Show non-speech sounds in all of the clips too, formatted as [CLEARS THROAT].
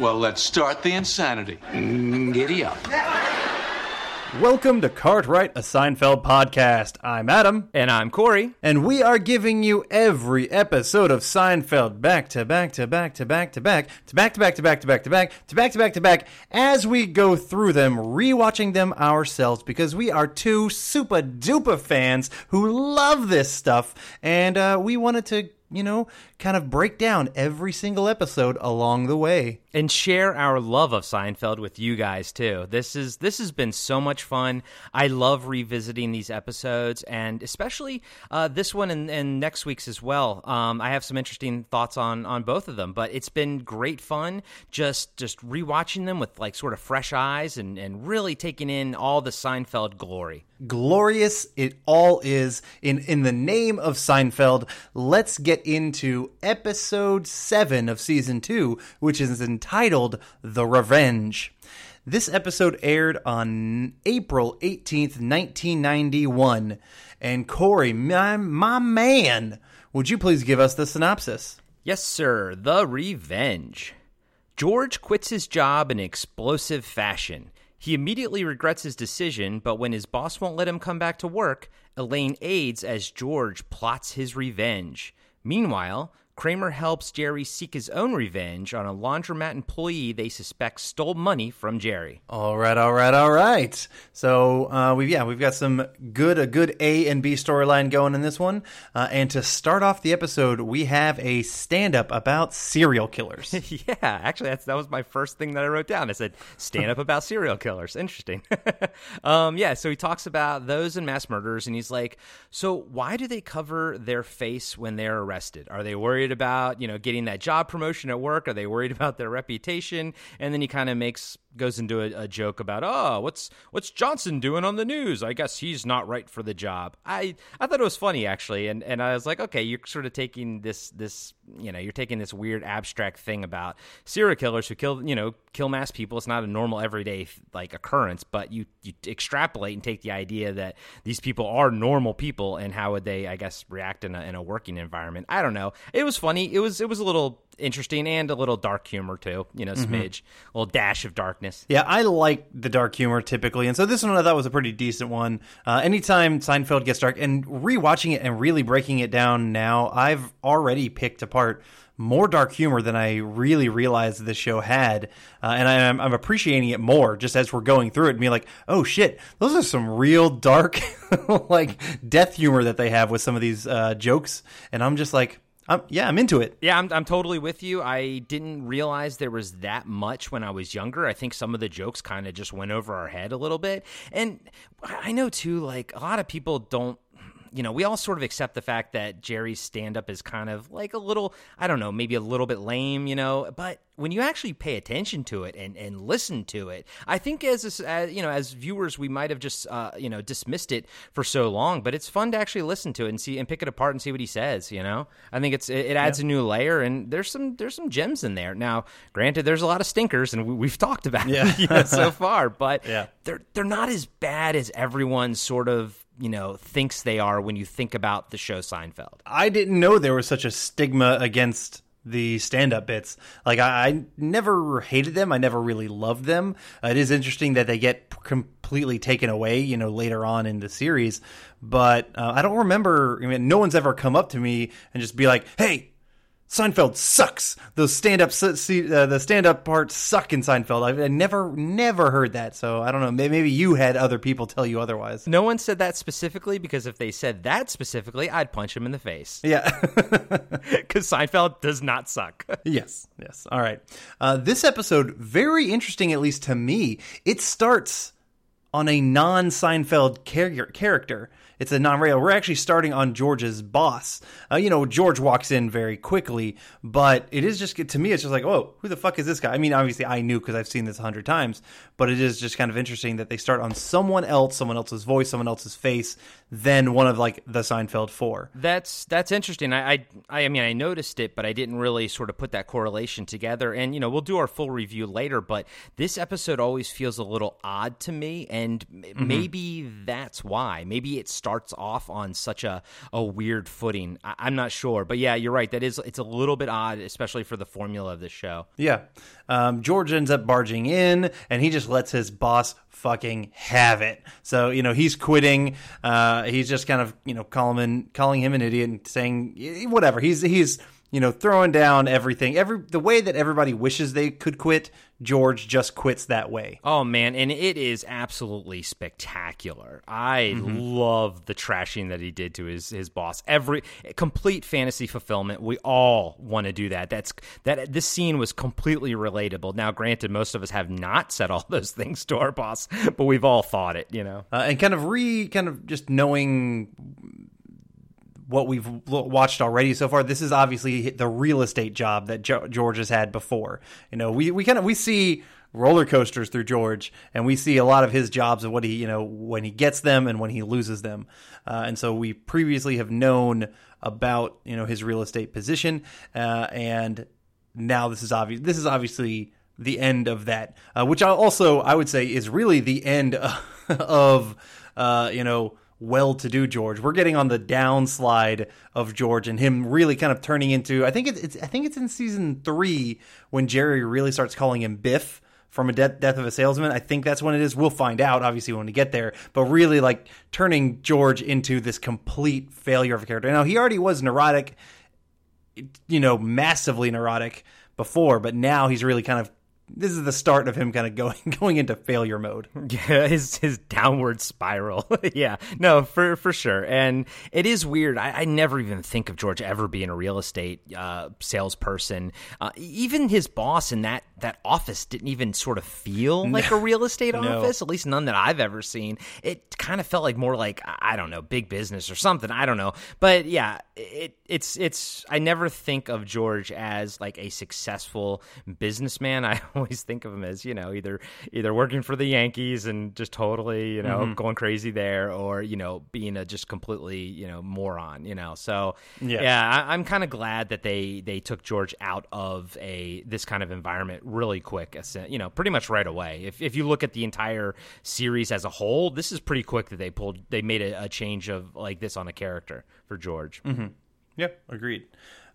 Well, let's start the insanity. Mm, Giddy up. Welcome to Cartwright, a Seinfeld podcast. I'm Adam. And I'm Corey. And we are giving you every episode of Seinfeld back to back to back to back to back to back to back to back to back to back to back to back to back as we go through them, rewatching them ourselves because we are two super duper fans who love this stuff, and uh, we wanted to, you know, kind of break down every single episode along the way. And share our love of Seinfeld with you guys too. This is this has been so much fun. I love revisiting these episodes, and especially uh, this one and, and next week's as well. Um, I have some interesting thoughts on on both of them, but it's been great fun just just rewatching them with like sort of fresh eyes and and really taking in all the Seinfeld glory. glorious it all is in in the name of Seinfeld let's get into episode 7 of season 2 which is entitled The Revenge this episode aired on April 18th 1991 and Corey my, my man would you please give us the synopsis Yes, sir. The Revenge. George quits his job in explosive fashion. He immediately regrets his decision, but when his boss won't let him come back to work, Elaine aids as George plots his revenge. Meanwhile, Kramer helps Jerry seek his own revenge on a laundromat employee they suspect stole money from Jerry. All right, all right, all right. So uh, we yeah we've got some good a good A and B storyline going in this one. Uh, and to start off the episode, we have a stand up about serial killers. [LAUGHS] yeah, actually, that's that was my first thing that I wrote down. I said, "Stand up [LAUGHS] about serial killers." Interesting. [LAUGHS] um, yeah, so he talks about those and mass murders, and he's like, "So why do they cover their face when they're arrested? Are they worried about you know getting that job promotion at work? Are they worried [LAUGHS] about their reputation?" And then he kind of makes goes into a, a joke about, "Oh, what's what's Johnson doing on the news? I guess he's not right for the job." I I thought it was funny actually, and and I was like, "Okay, you're sort of taking this this you know you're taking this weird abstract thing about serial killers who kill you know kill mass people. It's not a normal everyday like occurrence, but you you extrapolate and take the idea that these people are normal people, and how would they I guess react in a in a working environment? I don't know. It was funny. It was it was a little interesting and a little dark humor too. You know, smidge, a little dash of darkness. Yeah, I like the dark humor typically, and so this one I thought was a pretty decent one. Uh, anytime Seinfeld gets dark, and rewatching it and really breaking it down now, I've already picked apart more dark humor than I really realized this show had, uh, and I'm, I'm appreciating it more just as we're going through it and being like, oh shit, those are some real dark [LAUGHS] like death humor that they have with some of these uh, jokes, and I'm just like. I'm, yeah, I'm into it. Yeah, I'm, I'm totally with you. I didn't realize there was that much when I was younger. I think some of the jokes kind of just went over our head a little bit. And I know, too, like a lot of people don't you know, we all sort of accept the fact that Jerry's stand up is kind of like a little, I don't know, maybe a little bit lame, you know, but when you actually pay attention to it and, and listen to it, I think as, as you know, as viewers, we might have just, uh, you know, dismissed it for so long, but it's fun to actually listen to it and see and pick it apart and see what he says, you know, I think it's, it, it adds yeah. a new layer and there's some, there's some gems in there. Now, granted, there's a lot of stinkers and we, have talked about yeah. it [LAUGHS] you know, so [LAUGHS] far, but yeah. They're, they're not as bad as everyone sort of you know thinks they are when you think about the show Seinfeld. I didn't know there was such a stigma against the stand-up bits. Like I, I never hated them. I never really loved them. Uh, it is interesting that they get completely taken away, you know, later on in the series. But uh, I don't remember. I mean, no one's ever come up to me and just be like, "Hey, Seinfeld sucks. Those stand up, uh, the stand up parts suck in Seinfeld. I, I, never, never heard that. So I don't know. Maybe, maybe you had other people tell you otherwise. No one said that specifically because if they said that specifically, I'd punch him in the face. Yeah, [LAUGHS] because Seinfeld does not suck. [LAUGHS] yes, yes. All right. Uh, this episode very interesting, at least to me. It starts on a non Seinfeld char- character it's a non-regular. We're actually starting on George's boss. Uh, you know, George walks in very quickly, but it is just to me, it's just like, oh, who the fuck is this guy? I mean, obviously I knew because I've seen this a hundred times, but it is just kind of interesting that they start on someone else, someone else's voice, someone else's face, then one of like the Seinfeld Four. That's that's interesting. I, I I mean I noticed it, but I didn't really sort of put that correlation together. And you know we'll do our full review later, but this episode always feels a little odd to me, and Mm-hmm. maybe that's why. Maybe it starts off on such a a weird footing. I, I'm not sure, but yeah, you're right. That is it's a little bit odd, especially for the formula of this show. Yeah. Um, George ends up barging in and he just lets his boss fucking have it. So, you know, he's quitting. Uh, he's just kind of, you know, calling him, calling him an idiot and saying whatever. He's, he's, you know, throwing down everything. Every, the way that everybody wishes they could quit, George just quits that way. Oh man, and it is absolutely spectacular. I love the trashing that he did to his his boss. Every complete fantasy fulfillment. We all want to do that. That's that. This scene was completely relatable. Now, granted, most of us have not said all [LAUGHS] those things to our boss, but we've all thought it. You know. uh, and kind of re kind of just knowing what we've watched already so far this is obviously the real estate job that george has had before. You know we, we kind of we see roller coasters through george and we see a lot of his jobs of what he you know when he gets them and when he loses them. Uh, and so we previously have known about you know his real estate position uh, and now this is obvious this is obviously the end of that uh, which I also i would say is really the end [LAUGHS] of uh, you know well-to-do George. We're getting on the downslide of George and him really kind of turning into. I think it's, it's I think it's in season three when Jerry really starts calling him Biff from a death, death of a salesman. I think that's when it is. We'll find out obviously when we get there. But really like turning George into this complete failure of a character. Now he already was neurotic, you know, massively neurotic before, but now he's really kind of this is the start of him kind of going [LAUGHS] going into failure mode. [LAUGHS] Yeah, his his downward spiral. [LAUGHS] yeah, no, for for sure. And it is weird. I, I never even think of George ever being a real estate uh, salesperson. Uh, even his boss in that that office didn't even sort of feel [LAUGHS] like a real estate office. At least none that I've ever seen. It kind of felt like more like I don't know, big business or something. I don't know. But yeah, it it's it's. I never think of George as like a successful businessman. [LAUGHS] I always think of him as you know either either working for the Yankees and just totally you know mm-hmm. going crazy there, or you know being a just completely you know moron. You know, so Yeah. yeah, I, I'm kind of glad that they they took George out of a this kind of environment really quick. You know, pretty much right away. If if you look at the entire series as a whole, this is pretty quick that they pulled they made a, a change of like this on a character for George. Yep, agreed.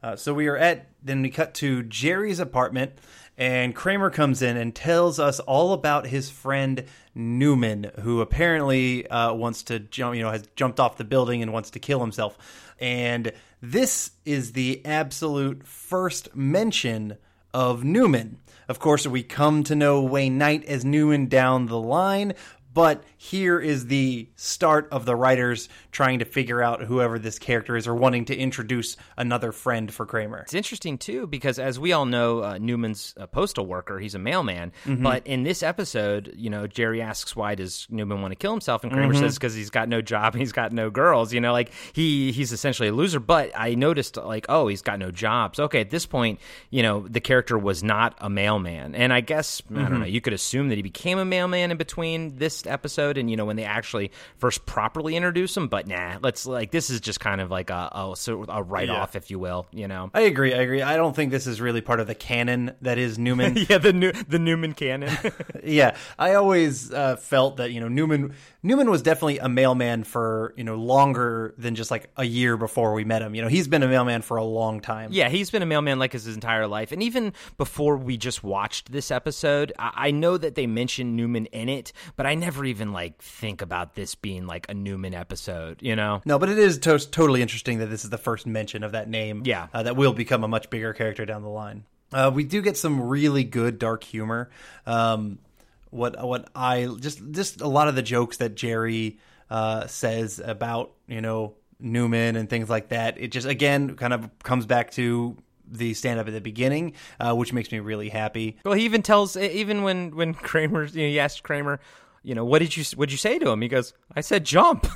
Uh, so we are at then we cut to Jerry's apartment, and Kramer comes in and tells us all about his friend Newman, who apparently uh, wants to jump, you know, has jumped off the building and wants to kill himself. And this is the absolute first mention of Newman. Of course, we come to know Wayne Knight as Newman down the line, but here is the start of the writers trying to figure out whoever this character is or wanting to introduce another friend for Kramer. It's interesting too because, as we all know, uh, Newman's a postal worker. He's a mailman. Mm-hmm. But in this episode, you know, Jerry asks why does Newman want to kill himself, and Kramer mm-hmm. says because he's got no job and [LAUGHS] he's got no girls. You know, like he he's essentially a loser. But I noticed like, oh, he's got no jobs. Okay, at this point, you know, the character was not a mailman, and I guess I don't mm-hmm. know. You could assume that he became a mailman in between this episode and you know when they actually first properly introduce him. But nah, let's like this is just kind of like a a, sort of a write off, if you will. You know. I agree. I agree. I don't think this is really part of the canon that is Newman. [LAUGHS] yeah, the new the Newman canon. [LAUGHS] yeah, I always uh, felt that you know Newman Newman was definitely a mailman for you know longer than just like a year before we met him. You know, he's been a mailman for a long time. yeah, he's been a mailman like his entire life, and even before we just watched this episode, I, I know that they mentioned Newman in it, but I never even like think about this being like a Newman episode. You know? No, but it is to- totally interesting that this is the first mention of that name. Yeah. uh, that will become a much bigger character down the line. Uh, we do get some really good dark humor. Um, what what I just just a lot of the jokes that Jerry uh, says about you know Newman and things like that. It just again kind of comes back to the stand up at the beginning, uh, which makes me really happy. Well, he even tells even when when Kramer, you know, he asked Kramer. You know, what did you what you say to him? He goes, I said jump.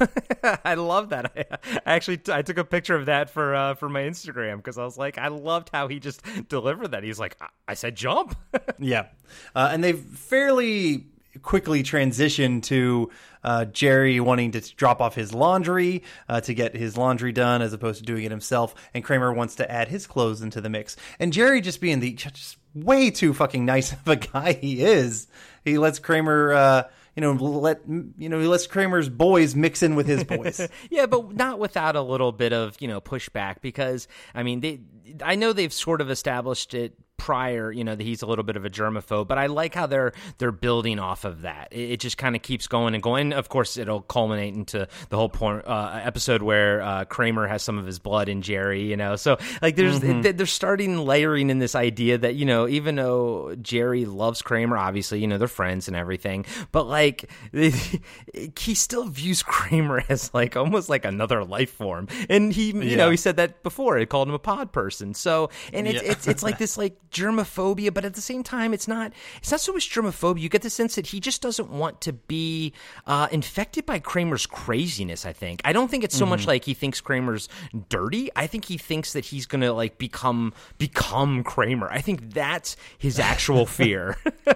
[LAUGHS] I love that. I, [LAUGHS] I actually I took a picture of that for uh, for my Instagram because I was like, I loved how he just delivered that. He's like, I, I said jump. [LAUGHS] Yeah, uh, and they've fairly quickly transitioned to uh, Jerry wanting to drop off his laundry uh, to get his laundry done as opposed to doing it himself, and Kramer wants to add his clothes into the mix. And Jerry just being the just way too fucking nice of a guy he is, he lets Kramer. Uh, you know, let you know, he lets Kramer's boys mix in with his boys. [LAUGHS] yeah, but not without a little bit of you know pushback because I mean they, I know they've sort of established it prior, you know, that he's a little bit of a germaphobe, but I like how they're they're building off of that. It, it just kind of keeps going and going. Of course, it'll culminate into the whole point, uh, episode where uh, Kramer has some of his blood in Jerry. You know, so like there's Mm-hmm. they, they're starting layering in this idea that you know even though Jerry loves Kramer, obviously you know they're friends and everything, but like [LAUGHS] he still views Kramer [LAUGHS] as like almost like another life form, and he you know he said that before. He called him a pod person. So and it's Yeah. it's it's like this like germophobia, but at the same time, it's not it's not so much germophobia. You get the sense that he just doesn't want to be uh, infected by Kramer's craziness. I think I don't think it's so much like he thinks Kramer's dirty. I think he thinks that he's gonna like become become Kramer. I think that's his actual [LAUGHS] fear. [LAUGHS]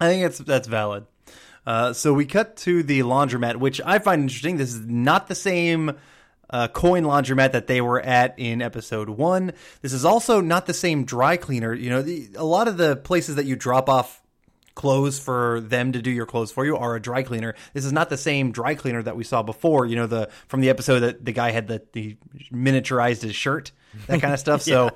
I think that's that's valid. Uh, so we cut to the laundromat, which I find interesting. This is not the same uh, coin laundromat that they were at in episode one. This is also not the same dry cleaner. You know, the, a lot of the places that you drop off clothes for them to do your clothes for you are a dry cleaner. This is not the same dry cleaner that we saw before. You know, the from the episode that the guy had the, the miniaturized his shirt, that kind of stuff. [LAUGHS] So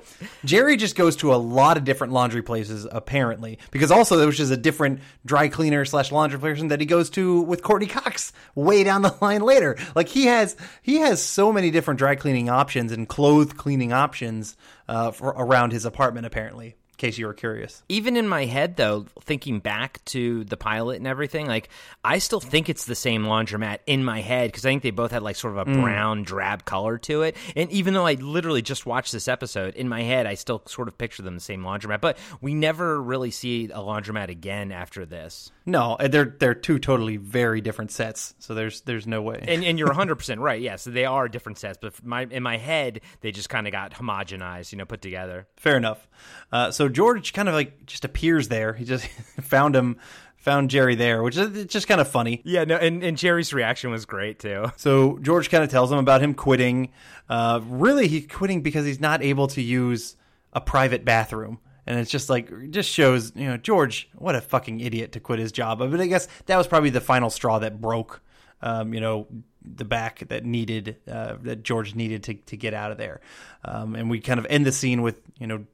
Jerry just goes to a lot of different laundry places apparently, because also there was just a different dry cleaner slash laundry person that he goes to with Courteney Cox way down the line later. Like he has he has so many different dry cleaning options and clothes cleaning options uh, for around his apartment apparently. In case you were curious. even in my head though thinking back to the pilot and everything like i still think it's the same laundromat in my head because i think they both had like sort of a brown drab color to it and even though i literally just watched this episode in my head i still sort of picture them the same laundromat but we never really see a laundromat again after this No, they're they're two totally very different sets. So there's there's no way. and, and you're [LAUGHS] 100% right yeah so they are different sets but my, in my head they just kind of got homogenized you know put together Fair enough. Uh, so George kind of like just appears there. He just [LAUGHS] found him, found Jerry there, which is it's just kind of funny. yeah no and, and jerry's reaction was great too [LAUGHS] So George kind of tells him about him quitting. Uh, really, he's quitting because he's not able to use a private bathroom. And it's just like, just shows, you know, George, what a fucking idiot to quit his job. But I guess that was probably the final straw that broke, um, you know, the back that needed, uh, that George needed to, to get out of there. Um, and we kind of end the scene with, you know,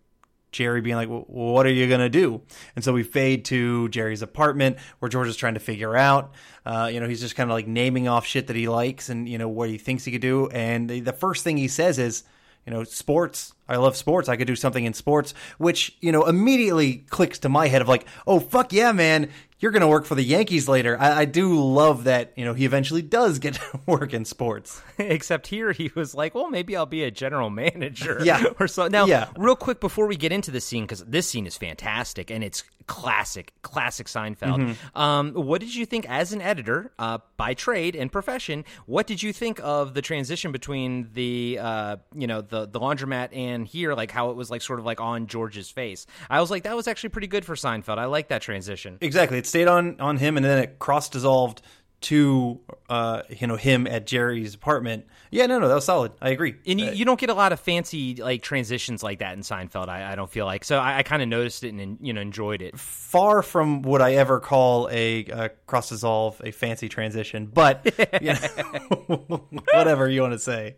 Jerry being like, well, what are you to do? And so we fade to Jerry's apartment where George is trying to figure out, uh, you know, he's just kind of like naming off shit that he likes and, you know, what he thinks he could do. And the first thing he says is, you know, sports. I love sports. I could do something in sports, which, you know, immediately clicks to my head of like, oh, fuck yeah, man. You're going to work for the Yankees later. I, I do love that, you know, he eventually does get to [LAUGHS] work in sports. [LAUGHS] Except here, he was like, "Well, maybe I'll be a general manager." [LAUGHS] Yeah. or so. Now, Yeah. real quick before we get into the scene, because this scene is fantastic and it's classic, classic Seinfeld. Mm-hmm. Um, what did you think, as an editor uh, by trade and profession? What did you think of the transition between the, uh, you know, the the laundromat and here, like how it was like sort of like on George's face? I was like, that was actually pretty good for Seinfeld. I like that transition. Exactly. It stayed on on him, and then it cross dissolved to uh, you know him at Jerry's apartment. Yeah, no, no, that was solid. I agree. And you, you don't get a lot of fancy like transitions like that in Seinfeld. I, I don't feel like so. I, I kind of noticed it and you know enjoyed it. Far from what I ever call a, a cross dissolve, a fancy transition, but [LAUGHS] you know, [LAUGHS] whatever you want to say.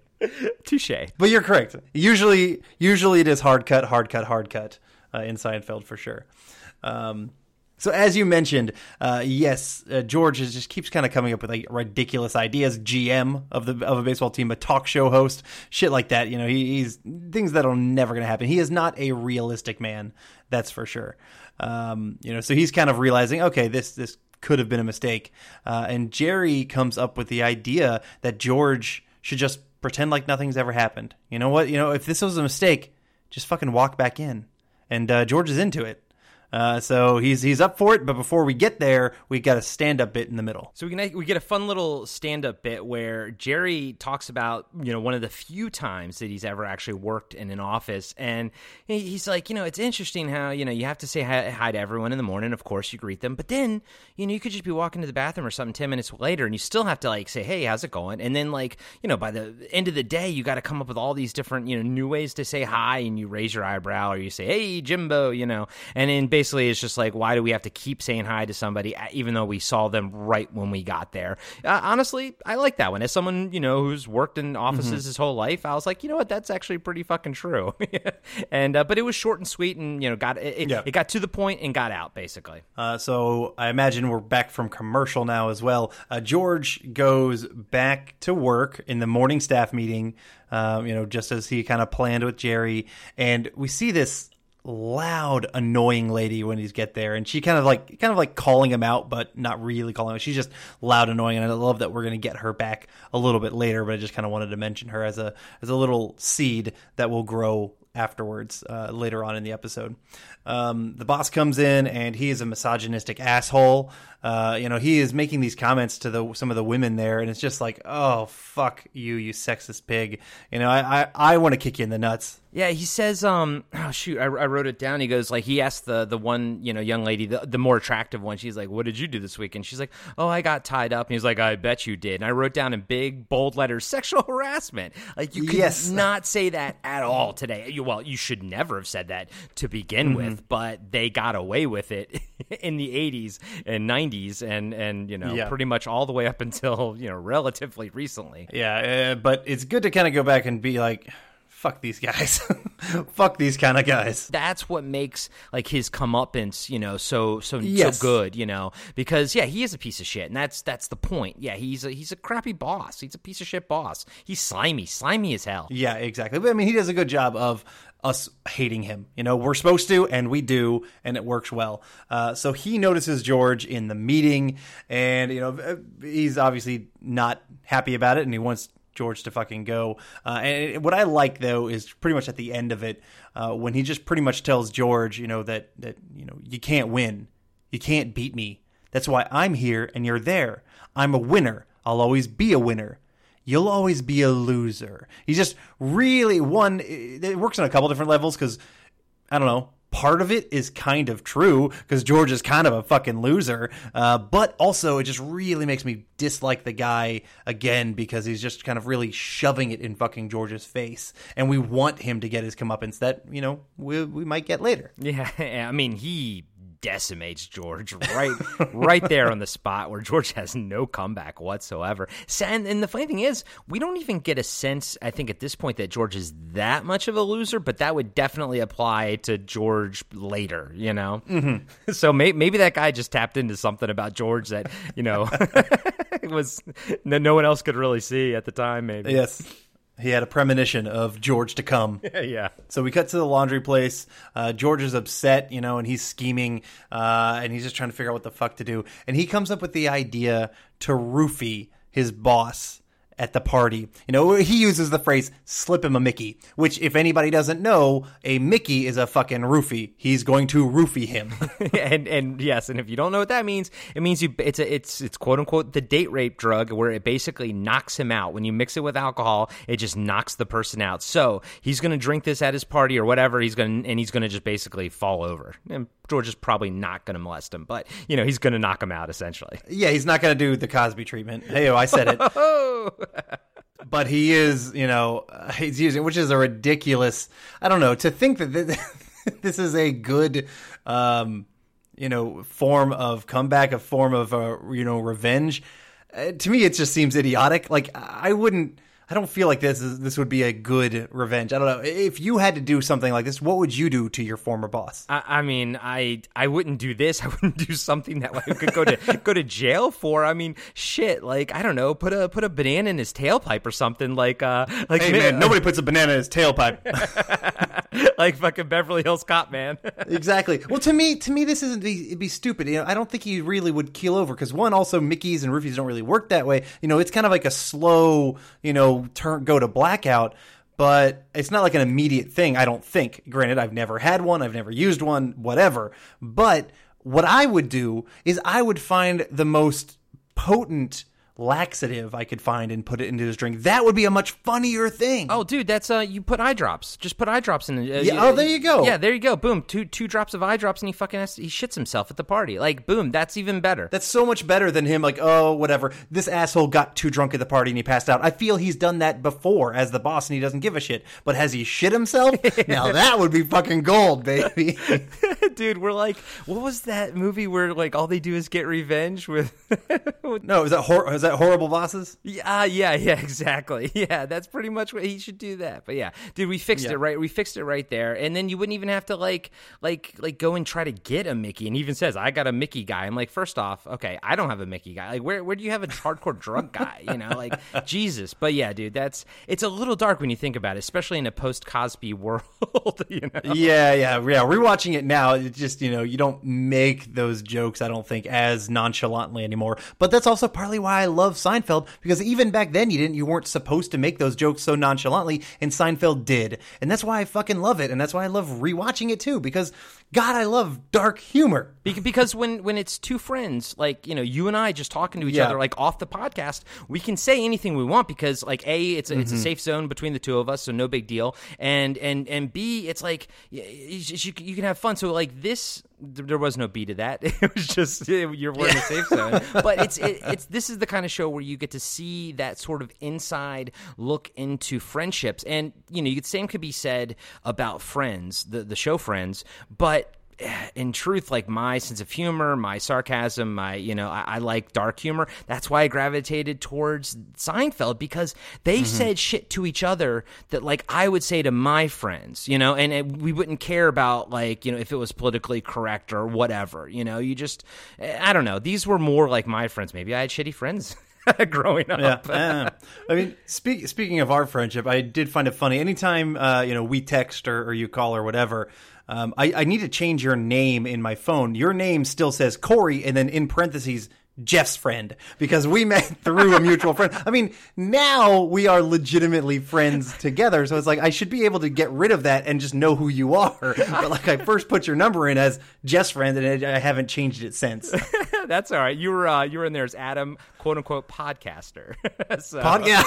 Touche. But you're correct. Usually, usually it is hard cut, hard cut, hard cut uh, in Seinfeld for sure. Um, so as you mentioned, uh, yes, uh, George is, just keeps kind of coming up with like ridiculous ideas. GM of the of a baseball team, a talk show host, shit like that. You know, he, he's things that are never going to happen. He is not a realistic man, that's for sure. Um, you know, so he's kind of realizing, okay, this this could have been a mistake. Uh, and Jerry comes up with the idea that George should just pretend like nothing's ever happened. You know what? You know, if this was a mistake, just fucking walk back in. And uh, George is into it. Uh, so he's he's up for it, but before we get there, we got a stand up bit in the middle. So we can we get a fun little stand up bit where Jerry talks about you know one of the few times that he's ever actually worked in an office, and he's like, you know, it's interesting how you know you have to say hi, hi to everyone in the morning. Of course, you greet them, but then you know you could just be walking to the bathroom or something ten minutes later, and you still have to like say, hey, how's it going? And then like you know by the end of the day, you got to come up with all these different you know new ways to say hi, and you raise your eyebrow or you say, hey, Jimbo, you know, and then basically it's just like, why do we have to keep saying hi to somebody even though we saw them right when we got there? Uh, honestly, I like that one. As someone you know who's worked in offices his whole life, I was like, you know what, that's actually pretty fucking true. [LAUGHS] and uh, but it was short and sweet, and you know, got it, it, Yeah. it got to the point and got out basically. Uh, so I imagine we're back from commercial now as well. Uh, George goes back to work in the morning staff meeting, um, you know, just as he kind of planned with Jerry, and we see this loud, annoying lady when he's get there, and she kind of like kind of like calling him out, but not really calling him. She's just loud, annoying, and I love that we're to get her back a little bit later. But I just kind of wanted to mention her as a as a little seed that will grow afterwards uh, later on in the episode. Um, the boss comes in and he is a misogynistic asshole. Uh, you know, he is making these comments to the some of the women there, and it's just like, oh fuck you, you sexist pig. You know, I I, I want to kick you in the nuts. Yeah, he says, um, [CLEARS THROAT] oh shoot, I, I wrote it down. He goes like, he asked the the one, you know, young lady, the, the more attractive one. She's like, "What did you do this weekend?" She's like, "Oh, I got tied up." And he's like, "I bet you did." And I wrote down in big bold letters, "Sexual harassment." Like you could Yes. not say that at all today. You, well, you should never have said that to begin with, but they got away with it [LAUGHS] in the '80s and '90s, and and you know, Yeah. pretty much all the way up until you know, relatively recently. Yeah, uh, but it's good to kind of go back and be like, fuck these guys, [LAUGHS] fuck these kind of guys. that's what makes like his comeuppance, you know, so so Yes. so good, you know, because yeah, he is a piece of shit, and that's that's the point. Yeah, he's a he's a crappy boss. He's a piece of shit boss. He's slimy, slimy as hell. Yeah, exactly. But I mean, he does a good job of us hating him. You know, we're supposed to, and we do, and it works well. Uh, so he notices George in the meeting, and you know, he's obviously not happy about it, and he wants George to fucking go. Uh, and what I like though is pretty much at the end of it, uh, when he just pretty much tells George, you know, that that you know you can't win, you can't beat me. That's why I'm here and you're there. I'm a winner. I'll always be a winner you'll always be a loser. He's just really one. It works on a couple different levels because I don't know. Part of it is kind of true because George is kind of a fucking loser, uh, but also it just really makes me dislike the guy again because he's just kind of really shoving it in fucking George's face, and we want him to get his comeuppance that you know we we might get later. Yeah, [LAUGHS] I mean he decimates George right right there on the spot where George has no comeback whatsoever. And, and the funny thing is, we don't even get a sense, I think, at this point that George is that much of a loser, but that would definitely apply to George later, you know? Mm-hmm. So may, maybe that guy just tapped into something about George that, you know, [LAUGHS] was no, no one else could really see at the time, maybe. Yes, he had a premonition of George to come. [LAUGHS] yeah. So we cut to the laundry place. Uh, George is upset, you know, and he's scheming, uh, and he's just trying to figure out what the fuck to do. And he comes up with the idea to roofie his boss at the party. You know, he uses the phrase "slip him a Mickey," which, if anybody doesn't know, a Mickey is a fucking roofie. He's going to roofie him. [LAUGHS] and and yes, and if you don't know what that means, it means you it's a, it's it's quote unquote the date rape drug where it basically knocks him out. When you mix it with alcohol, it just knocks the person out. So he's going to drink this at his party or whatever. He's going to and he's going to just basically fall over. And George is probably not going to molest him, but you know he's going to knock him out essentially. yeah, he's not going to do the Cosby treatment. Hey, I said it. [LAUGHS] Oh. But he is, you know, he's using, which is a ridiculous. I don't know to think that this, [LAUGHS] this is a good, um, you know, form of comeback, a form of, uh, you know, revenge. Uh, to me, it just seems idiotic. Like I wouldn't. I don't feel like this is this would be a good revenge. I don't know. If you had to do something like this, what would you do to your former boss? I, I mean, I I wouldn't do this. [LAUGHS] I wouldn't do something that I could go to [LAUGHS] go to jail for. I mean, shit. Like I don't know, put a put a banana in his tailpipe or something. Like uh, like Hey man, nobody puts a banana in his tailpipe. [LAUGHS] [LAUGHS] like fucking Beverly Hills Cop, man. [LAUGHS] exactly. Well, to me, to me, this isn't be, it'd be stupid. You know, I don't think he really would keel over because one, also Mickey's and roofies don't really work that way. You know, it's kind of like a slow, you know, turn go to blackout. but it's not like an immediate thing, I don't think. Granted, I've never had one, I've never used one, whatever. But what I would do is I would find the most potent laxative I could find and put it into his drink. That would be a much funnier thing. Oh, dude, that's uh, you put eye drops. Just put eye drops in. Uh, Yeah, oh, there you go. Yeah, there you go. Boom, two two drops of eye drops, and he fucking has he shits himself at the party. Like, boom, that's even better. That's so much better than him like, oh, whatever. This asshole got too drunk at the party and he passed out. I feel he's done that before as the boss and he doesn't give a shit. But has he shit himself? [LAUGHS] now that would be fucking gold, baby. [LAUGHS] dude, we're like, what was that movie where like all they do is get revenge with? [LAUGHS] no, is that hor- is that horrible bosses? Yeah, uh, yeah, [LAUGHS] yeah, exactly. [LAUGHS] Yeah, that's pretty much what he should do. That, but yeah, dude, we fixed Yeah. it right. We fixed it right there, and then you wouldn't even have to like, like, like go and try to get a Mickey. And he even says, "I got a Mickey guy." I'm like, first off, okay, I don't have a Mickey guy. Like, where where do you have a hardcore drug [LAUGHS] guy? You know, like Jesus. But yeah, dude, that's it's a little dark when you think about it, especially in a post Cosby world. You know. Yeah, yeah, yeah. Rewatching it now, it just you know you don't make those jokes. I don't think as nonchalantly anymore. But that's also partly why I love Seinfeld because even back then you didn't, you weren't supposed to make those jokes so nonchalantly, and Seinfeld did, and that's why I fucking love it, and that's why I love rewatching it too because God, I love dark humor. Because when when it's two friends, like you know, you and I just talking to each Yeah. other, like off the podcast, we can say anything we want because, like, a it's a, it's a Mm-hmm. safe zone between the two of us, so no big deal. And and and b it's like y- y- you, you can have fun. So like this, th- there was no b to that. [LAUGHS] It was just you're we're in a safe zone. [LAUGHS] But it's it, it's this is the kind of show where you get to see that sort of inside look into friendships, and you know, you, same could be said about Friends, the the show Friends, but in truth, like my sense of humor, my sarcasm, my you know, I, I like dark humor. That's why I gravitated towards Seinfeld because they Mm-hmm. said shit to each other that like I would say to my friends, you know, and, and we wouldn't care about like you know if it was politically correct or whatever. You know, you just I don't know. These were more like my friends. Maybe I had shitty friends. [LAUGHS] growing Yeah, up. eh. I mean, speak, speaking of our friendship, I did find it funny. Anytime uh, you know we text or, or you call or whatever, um, I, I need to change your name in my phone. Your name still says Corey, and then in parentheses. Jeff's friend because we met [LAUGHS] through a mutual friend. I mean, now we are legitimately friends together. So it's like I should be able to get rid of that and just know who you are. [LAUGHS] But like I first put your number in as Jeff's friend, and I haven't changed it since. [LAUGHS] That's all right. You were uh, you were in there as Adam, quote unquote, podcaster. so, Pod- yeah.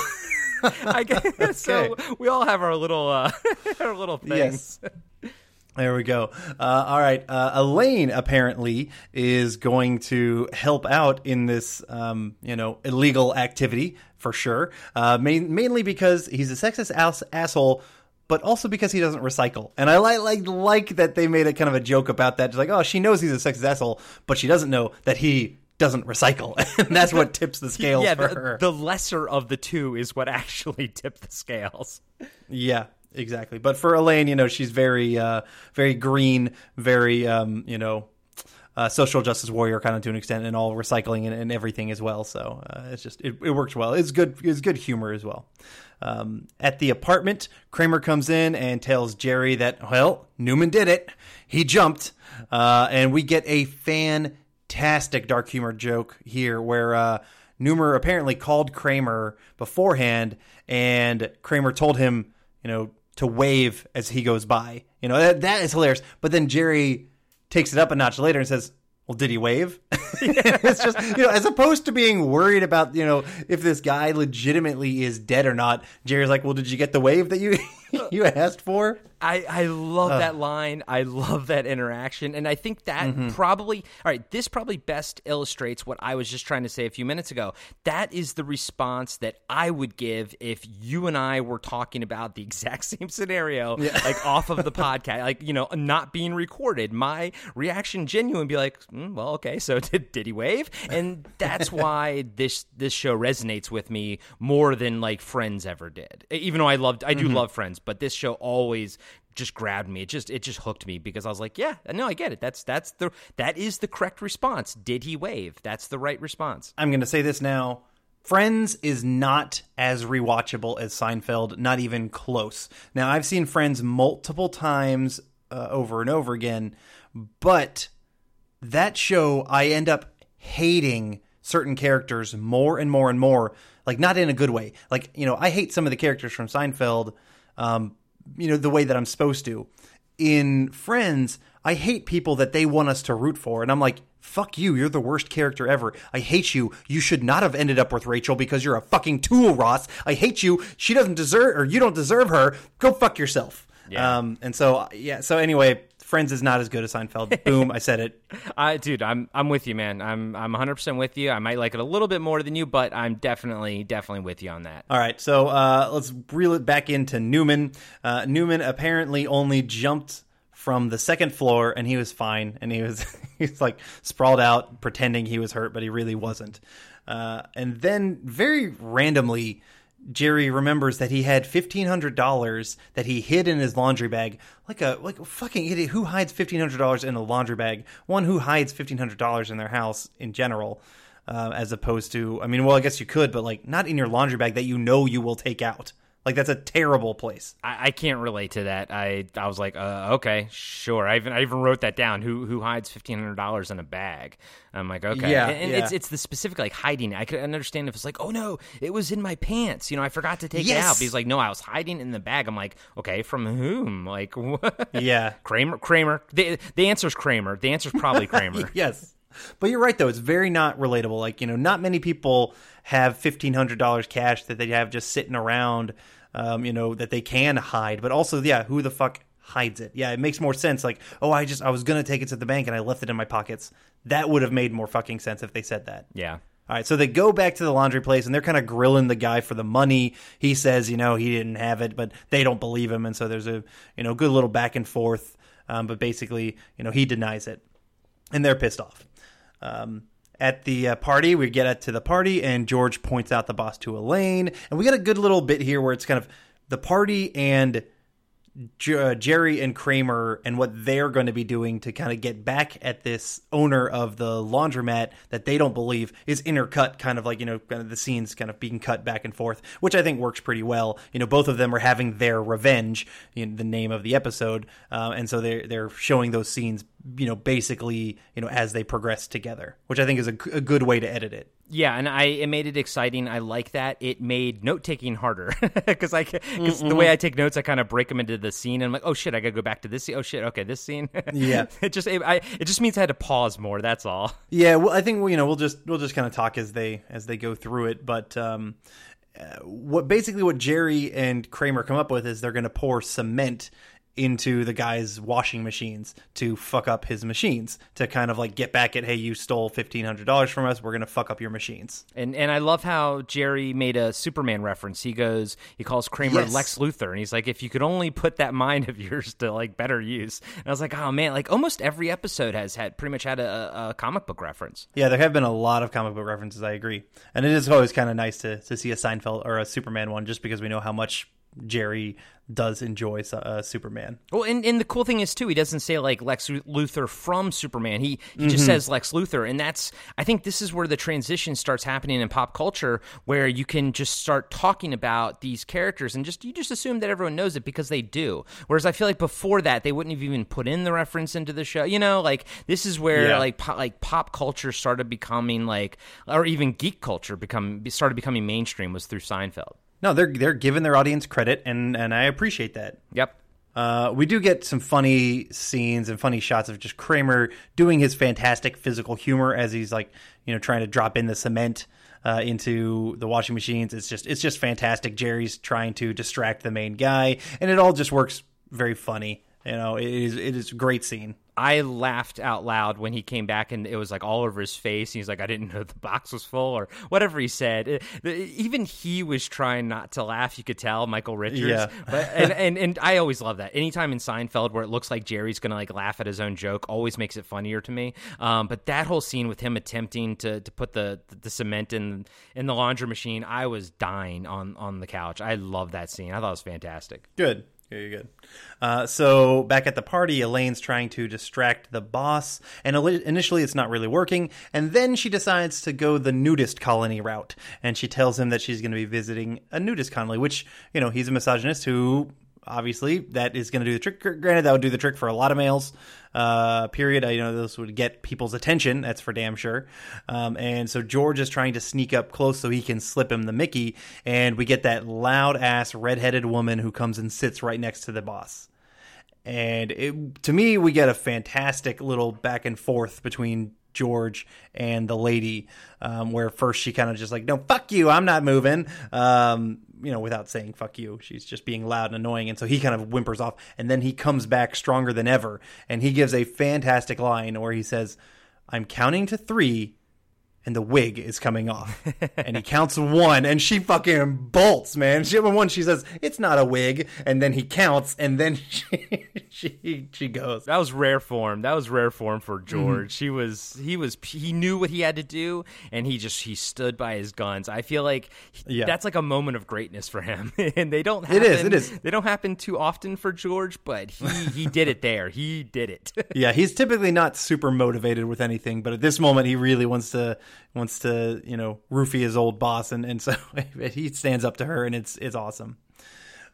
I guess so. We all have our little uh, our little things. Yes. There we go. Uh, all right. Uh, Elaine apparently is going to help out in this, um, you know, illegal activity for sure. Uh, main, mainly because he's a sexist ass- asshole, but also because he doesn't recycle. And I like like like that they made a kind of a joke about that. Just like, oh, she knows he's a sexist asshole, but she doesn't know that he doesn't recycle, [LAUGHS] and that's what tips the scales yeah, for the, her. the lesser of the two is what [LAUGHS] actually tipped the scales. Yeah, exactly. But for Elaine, you know, she's very, uh, very green, very, um, you know, uh, social justice warrior kind of to an extent, and all recycling and, and everything as well. So uh, it's just it, it works well. It's good. It's good humor as well. Um, at the apartment, Kramer comes in and tells Jerry that well, Newman did it. He jumped, uh, and we get a fantastic dark humor joke here where. Uh, Newman apparently called Kramer beforehand, and Kramer told him, you know, to wave as he goes by. You know, that, that is hilarious. But then Jerry takes it up a notch later and says, well, did he wave? [LAUGHS] it's just, you know, as opposed to being worried about, you know, if this guy legitimately is dead or not, Jerry's like, well, did you get the wave that you [LAUGHS] you asked for? I, I love that line. I love that interaction. And I think that Mm-hmm. probably, all right, this probably best illustrates what I was just trying to say a few minutes ago. That is the response that I would give if you and I were talking about the [LAUGHS] exact same scenario, yeah. like off of the [LAUGHS] podcast, like, you know, not being recorded. My reaction genuine be like, mm, well, okay, so did, did he wave? And that's why this, this show resonates with me more than like Friends ever did. Even though I loved, I do Mm-hmm. love Friends, but this show always just grabbed me. It just it just hooked me because I was like, yeah, no, I get it. That's that's the that is the correct response. Did he wave? That's the right response. I'm going to say this now. Friends is not as rewatchable as Seinfeld, not even close. Now, I've seen Friends multiple times uh, over and over again, but that show, I end up hating certain characters more and more and more. Like, not in a good way. Like, you know, I hate some of the characters from Seinfeld. Um, you know, the way that I'm supposed to. In Friends, I hate people that they want us to root for, and I'm like, fuck you, you're the worst character ever. I hate you. You should not have ended up with Rachel because you're a fucking tool, Ross. I hate you. She doesn't deserve, or you don't deserve her. Go fuck yourself. Yeah. Um, and so, yeah. So anyway, Friends is not as good as Seinfeld. Boom, I said it. [LAUGHS] I, dude, I'm I'm with you, man. I'm I'm 100 percent with you. I might like it a little bit more than you, but I'm definitely definitely with you on that. All right, so uh, let's reel it back into Newman. Uh, Newman apparently only jumped from the second floor, and he was fine, and he was [LAUGHS] he's like sprawled out, pretending he was hurt, but he really wasn't. Uh, and then very randomly. Jerry remembers that he had fifteen hundred dollars that he hid in his laundry bag, like a like a fucking idiot. Who hides fifteen hundred dollars in a laundry bag? One who hides fifteen hundred dollars in their house in general, uh, as opposed to, I mean, well, I guess you could, but like not in your laundry bag that you know you will take out. Like that's a terrible place. I, I can't relate to that. I I was like, uh, okay, sure. I even I even wrote that down. Who who hides fifteen hundred dollars in a bag? I'm like, okay, Yeah, and, and yeah. it's it's the specific like hiding. I could understand if it's like, oh no, it was in my pants. You know, I forgot to take it out. But he's like, no, I was hiding in the bag. I'm like, okay, from whom? Like, [LAUGHS] what? Yeah. Kramer. Kramer. The the answer's Kramer. The answer's probably [LAUGHS] Kramer. yes. But you're right though, it's very not relatable. Like, you know, not many people have fifteen hundred dollars cash that they have just sitting around um, you know, that they can hide. But also, yeah, who the fuck hides it? Yeah, it makes more sense. Like, oh I just I was gonna take it to the bank and I left it in my pockets. That would have made more fucking sense if they said that. Yeah. All right, so they go back to the laundry place and they're kind of grilling the guy for the money. He says, you know, he didn't have it, but they don't believe him, and so there's a you know good little back and forth. Um, but basically, you know, he denies it, and they're pissed off. Um, at the uh, party, we get to the party, and George points out the boss to Elaine, and we get a good little bit here where it's kind of the party and Uh, Jerry and Kramer and what they're going to be doing to kind of get back at this owner of the laundromat that they don't believe is intercut, kind of like you know, kind of the scenes kind of being cut back and forth, which I think works pretty well. You know, both of them are having their revenge, in the name of the episode, uh, and so they're they're showing those scenes, you know, basically, you know, as they progress together, which I think is a good way to edit it. Yeah, and I it made it exciting. I like that. It made note taking harder [LAUGHS] because I because the way I take notes, I kind of break them into the scene. And I'm like, oh shit, I gotta go back to this scene. Oh shit, okay, this scene. Yeah. [LAUGHS] it just it, I, it just means I had to pause more. That's all. Yeah, well, I think you know we'll just we'll just kind of talk as they as they go through it. But um, uh, what basically what Jerry and Kramer come up with is they're going to pour cement into the guy's washing machines to fuck up his machines to kind of like get back at hey you stole fifteen hundred dollars from us we're going to fuck up your machines. And and I love how Jerry made a Superman reference. He goes, he calls Kramer Yes. Lex Luthor, and he's like, if you could only put that mind of yours to like better use. And I was like, oh man, like almost every episode has had pretty much had a, a comic book reference. Yeah, there have been a lot of comic book references. I agree, and it is always kind of nice to to see a Seinfeld or a Superman one, just because we know how much Jerry does enjoy uh, Superman. Well, and, and the cool thing is too, he doesn't say like Lex Luthor from Superman. He he Mm-hmm. just says Lex Luthor, and that's I think this is where the transition starts happening in pop culture, where you can just start talking about these characters and just you just assume that everyone knows it because they do. Whereas I feel like before that they wouldn't have even put in the reference into the show. You know, like this is where Yeah. like po- like pop culture started becoming like, or even geek culture become started becoming mainstream was through Seinfeld. No, they're they're giving their audience credit, and and I appreciate that. Yep. Uh, we do get some funny scenes and funny shots of just Kramer doing his fantastic physical humor as he's like, you know, trying to drop in the cement uh, into the washing machines. It's just it's just fantastic. Jerry's trying to distract the main guy, and it all just works very funny. You know, it is it is a great scene. I laughed out loud when he came back and it was like all over his face. He's like, I didn't know the box was full or whatever he said. Even he was trying not to laugh. You could tell, Michael Richards. Yeah. But, and, and, and I always love that. Anytime in Seinfeld where it looks like Jerry's going to like laugh at his own joke always makes it funnier to me. Um, but that whole scene with him attempting to, to put the, the cement in, in the laundry machine, I was dying on, on the couch. I love that scene. I thought it was fantastic. Good. Very good. Uh, so back at the party, Elaine's trying to distract the boss, and initially it's not really working. And then she decides to go the nudist colony route, and she tells him that she's going to be visiting a nudist colony, which you know he's a misogynist who obviously that is going to do the trick. Granted, that would do the trick for a lot of males. Uh, period. I know this would get people's attention. That's for damn sure. Um, and so George is trying to sneak up close so he can slip him the Mickey, and we get that loud ass redheaded woman who comes and sits right next to the boss. And it, to me, we get a fantastic little back and forth between George and the lady, um, where first she kind of just like, no, fuck you, I'm not moving. Um, you know, without saying fuck you, she's just being loud and annoying. And so he kind of whimpers off. And then he comes back stronger than ever. And he gives a fantastic line where he says, I'm counting to three and the wig is coming off. and he counts one, and she fucking bolts, man. She one, she says it's not a wig, and then he counts, and then [LAUGHS] she she she goes. That was rare form. That was rare form for mm-hmm. George. He was he was he knew what he had to do, and he just he stood by his guns. I feel like Yeah. that's like a moment of greatness for him, [LAUGHS] and they don't. Happen, It is, it is. They don't happen too often for George, but he he did it there. He did it. [LAUGHS] Yeah, he's typically not super motivated with anything, but at this moment, he really wants to wants to you know roofie his old boss, and and so [LAUGHS] he stands up to her, and it's it's awesome.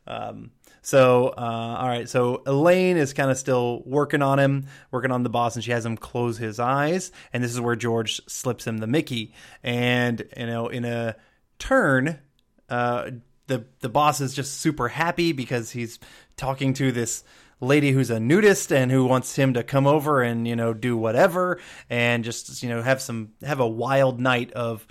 Um, so, uh, all right. So Elaine is kind of still working on him, working on the boss, and she has him close his eyes. And this is where George slips him the Mickey. And you know, in a turn, uh, the the boss is just super happy because he's talking to this lady who's a nudist and who wants him to come over and you know do whatever and just you know have some have a wild night of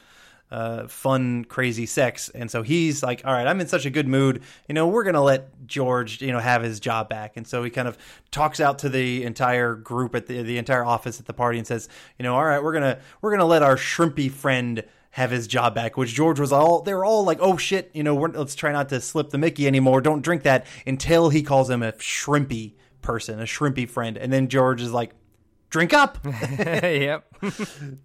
uh, fun, crazy sex. And so he's like, all right, I'm in such a good mood. You know, we're going to let George, you know, have his job back. And so he kind of talks out to the entire group at the, the entire office at the party and says, you know, all right, we're going to, we're going to let our shrimpy friend have his job back, which George was all, they were all like, oh shit, you know, we're, let's try not to slip the Mickey anymore. Don't drink that until he calls him a shrimpy person, a shrimpy friend. And then George is like, drink up. [LAUGHS] yep. [LAUGHS]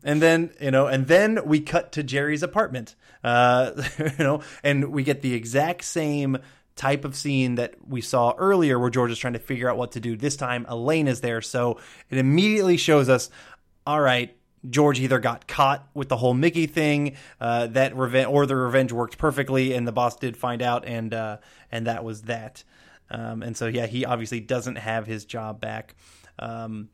And then, you know, and then we cut to Jerry's apartment. Uh, [LAUGHS] you know, and we get the exact same type of scene that we saw earlier where George is trying to figure out what to do. This time Elaine is there, so it immediately shows us, all right, George either got caught with the whole Mickey thing, uh, that revenge, or the revenge worked perfectly, and the boss did find out, and uh, and that was that. Um, and so, yeah, he obviously doesn't have his job back. Um,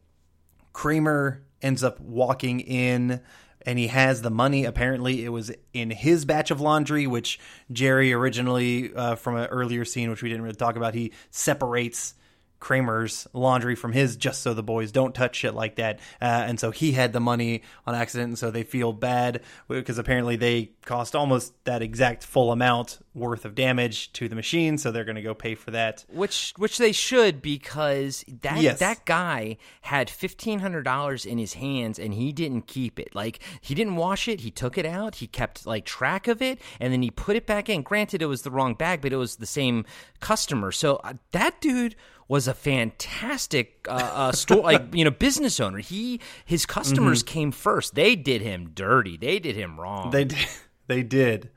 Kramer ends up walking in and he has the money. Apparently, it was in his batch of laundry, which Jerry originally, uh, from an earlier scene, which we didn't really talk about, he separates Kramer's laundry from his just so the boys don't touch shit like that. Uh, and so he had the money on accident, and so they feel bad because apparently they cost almost that exact full amount worth of damage to the machine, so they're going to go pay for that. Which which they should because that Yes. that guy had fifteen hundred dollars in his hands and he didn't keep it. Like he didn't wash it, he took it out, he kept like track of it, and then he put it back in. Granted, it was the wrong bag, but it was the same customer. So uh, that dude was a fantastic uh, uh, store [LAUGHS] like you know business owner. He his customers came first. They did him dirty. They did him wrong. They did. [LAUGHS] They did.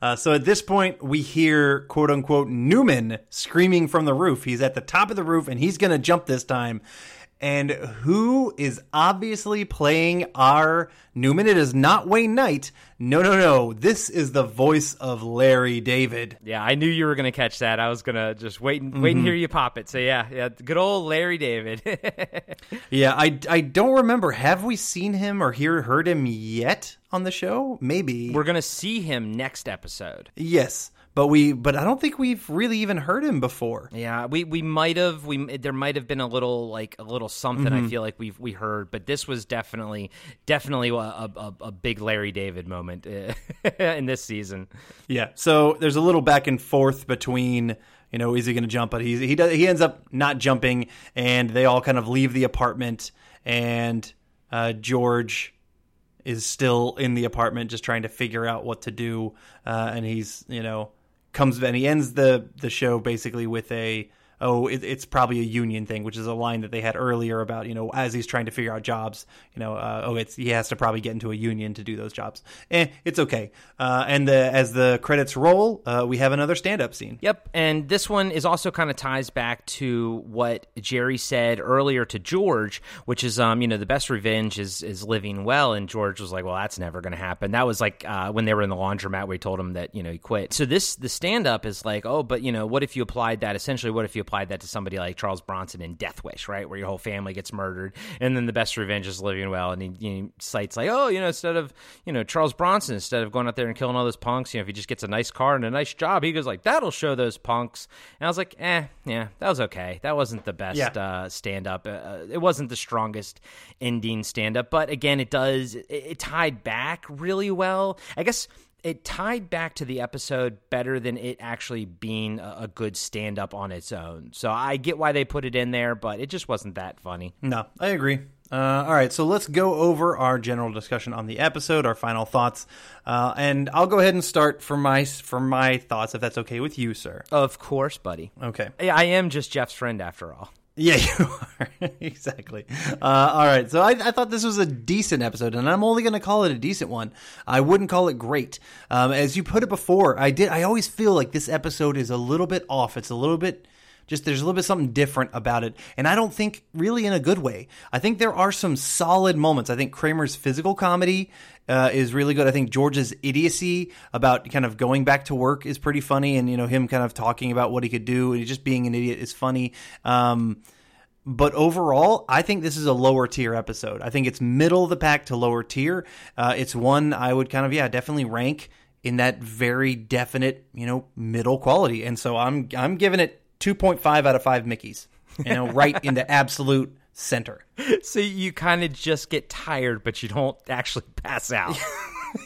Uh, so at this point, we hear quote unquote Newman screaming from the roof. He's at the top of the roof and he's going to jump this time. And who is obviously playing our Newman? It is not Wayne Knight. No, no, no. This is the voice of Larry David. Yeah, I knew you were going to catch that. I was going to just wait and wait and mm-hmm. hear you pop it. So yeah, yeah, good old Larry David. [LAUGHS] Yeah, I, I don't remember. Have we seen him or hear heard him yet on the show? Maybe. we're going to see him next episode. yes, but we but I don't think we've really even heard him before. Yeah, we we might have we there might have been a little like a little something I feel like we've we heard, but this was definitely definitely a a, a big Larry David moment uh, [LAUGHS] in this season. Yeah. So there's a little back and forth between, you know, is he going to jump? But he he does, he ends up not jumping, and they all kind of leave the apartment, and uh, George is still in the apartment, just trying to figure out what to do, uh, and he's you know comes and he ends the the show basically with a oh, it, it's probably a union thing, which is a line that they had earlier about, you know, as he's trying to figure out jobs, you know, uh, oh, it's he has to probably get into a union to do those jobs. Eh, it's okay. Uh, and the, as the credits roll, uh, we have another stand up scene. Yep, and this one is also kind of ties back to what Jerry said earlier to George, which is, um, you know, the best revenge is is living well, and George was like, well, that's never going to happen. That was like uh, when they were in the laundromat he told him that you know he quit. So this the stand up is like, oh, but you know, what if you applied that? Essentially, what if you applied that to somebody like Charles Bronson in Death Wish, right, where your whole family gets murdered, and then the best revenge is living well, and he, he cites like, oh, you know, instead of you know Charles Bronson, instead of going out there and killing all those punks, you know, if he just gets a nice car and a nice job, he goes like, that'll show those punks. And I was like, eh, yeah, that was okay. That wasn't the best Yeah. uh, stand up. Uh, it wasn't the strongest ending stand up, but again, it does it, it tied back really well. I guess it tied back to the episode better than it actually being a, a good stand up on its own. So I get why they put it in there, but it just wasn't that funny. No, I agree. Uh, all right, so let's go over our general discussion on the episode, our final thoughts, uh, and I'll go ahead and start for my for my thoughts, if that's okay with you, sir. Of course, buddy. Okay. I I am just Jeff's friend after all. Yeah, [LAUGHS] you are exactly. Uh, all right, so I, I thought this was a decent episode, and I'm only going to call it a decent one. I wouldn't call it great. Um, as you put it before, I did. I always feel like this episode is a little bit off. It's a little bit just there's a little bit something different about it, and I don't think really in a good way. I think there are some solid moments. I think Kramer's physical comedy uh, is really good. I think George's idiocy about kind of going back to work is pretty funny, and you know him kind of talking about what he could do and just being an idiot is funny. Um, but overall, I think this is a lower tier episode. I think it's middle of the pack to lower tier. Uh, it's one I would kind of yeah definitely rank in that very definite you know middle quality, and so I'm I'm giving it two point five out of five Mickey's. You know, right into absolute center. [LAUGHS] So you kind of just get tired, but you don't actually pass out. [LAUGHS]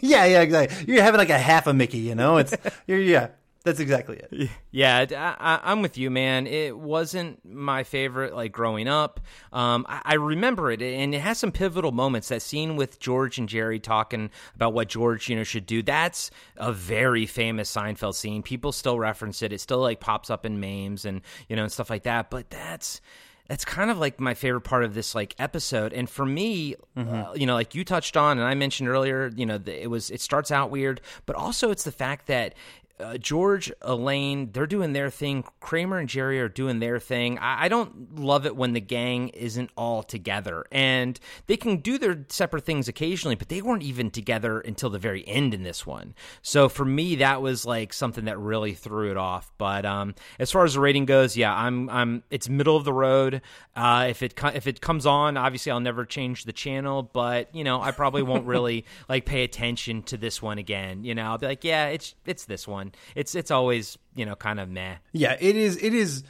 Yeah, yeah, exactly. You're having like a half a Mickey. You know, it's [LAUGHS] you're, yeah. That's exactly it. [LAUGHS] Yeah, I, I, I'm with you, man. It wasn't my favorite, like growing up. Um, I, I remember it, and it has some pivotal moments. That scene with George and Jerry talking about what George, you know, should do. That's a very famous Seinfeld scene. People still reference it. It still like pops up in memes and you know and stuff like that. But that's that's kind of like my favorite part of this like episode and for me uh, you know like you touched on and i mentioned earlier you know the, it was it starts out weird but also it's the fact that uh, George, Elaine, they're doing their thing. Kramer and Jerry are doing their thing. I, I don't love it when the gang isn't all together. And they can do their separate things occasionally, but they weren't even together until the very end in this one. So for me, that was like something that really threw it off. But um, as far as the rating goes, yeah, I'm I'm it's middle of the road. Uh, if it if it comes on, obviously I'll never change the channel, but you know I probably won't really [LAUGHS] like pay attention to this one again. You know, I'll be like, yeah, it's it's this one. It's it's always you know kind of meh. Yeah, it is. It is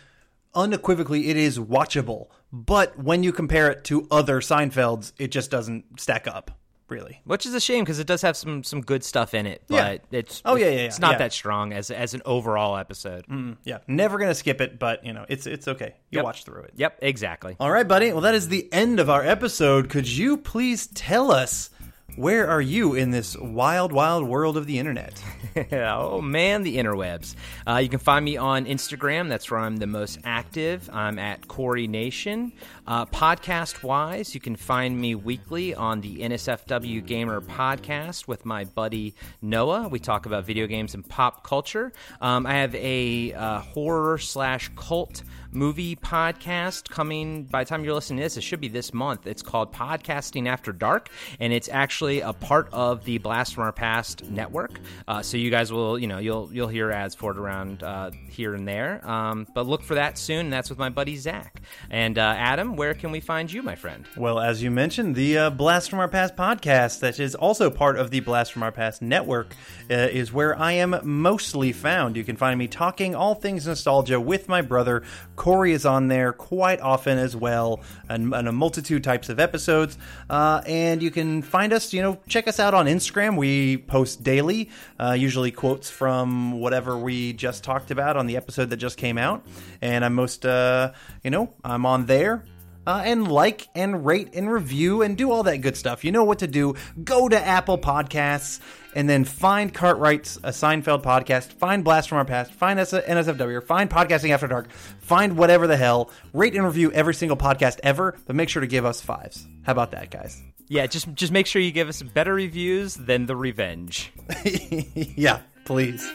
unequivocally it is watchable. But when you compare it to other Seinfelds, it just doesn't stack up. Really. Which is a shame because it does have some some good stuff in it, but Yeah. it's Oh, yeah, yeah, it's not yeah. that strong as as an overall episode. Mm, yeah, never gonna skip it, but you know it's it's okay. You Yep. watch through it. Yep, exactly. All right, buddy. Well, that is the end of our episode. Could you please tell us where are you in this wild, wild world of the internet? [LAUGHS] oh man, the interwebs. Uh, you can find me on Instagram. That's where I'm the most active. I'm at Corey Nation. Uh, podcast wise, you can find me weekly on the NSFW Gamer podcast with my buddy Noah. We talk about video games and pop culture. Um, I have a uh, horror slash cult movie podcast coming by the time you're listening to this. It should be this month. It's called Podcasting After Dark, and it's actually a part of the Blast from Our Past network. Uh, so you guys will, you know, you'll you'll hear ads for it around uh, here and there. Um, but look for that soon. That's with my buddy Zach and uh, Where can we find you, my friend? Well, as you mentioned, the uh, Blast from Our Past podcast, that is also part of the Blast from Our Past network, uh, is where I am mostly found. You can find me talking all things nostalgia with my brother. Corey is on there quite often as well, and, and a multitude types of episodes. Uh, and you can find us, you know, check us out on Instagram. We post daily, uh, usually quotes from whatever we just talked about on the episode that just came out. And I'm most, uh, you know, I'm on there uh, and like and rate and review and do all that good stuff. You know what to do. Go to Apple Podcasts and then find Cartwright's a Seinfeld podcast, find Blast from Our Past, find NSFW, find Podcasting After Dark, find whatever the hell. Rate and review every single podcast ever, but make sure to give us fives. How about that, guys? Yeah, just just make sure you give us better reviews than the revenge. [LAUGHS] yeah, please.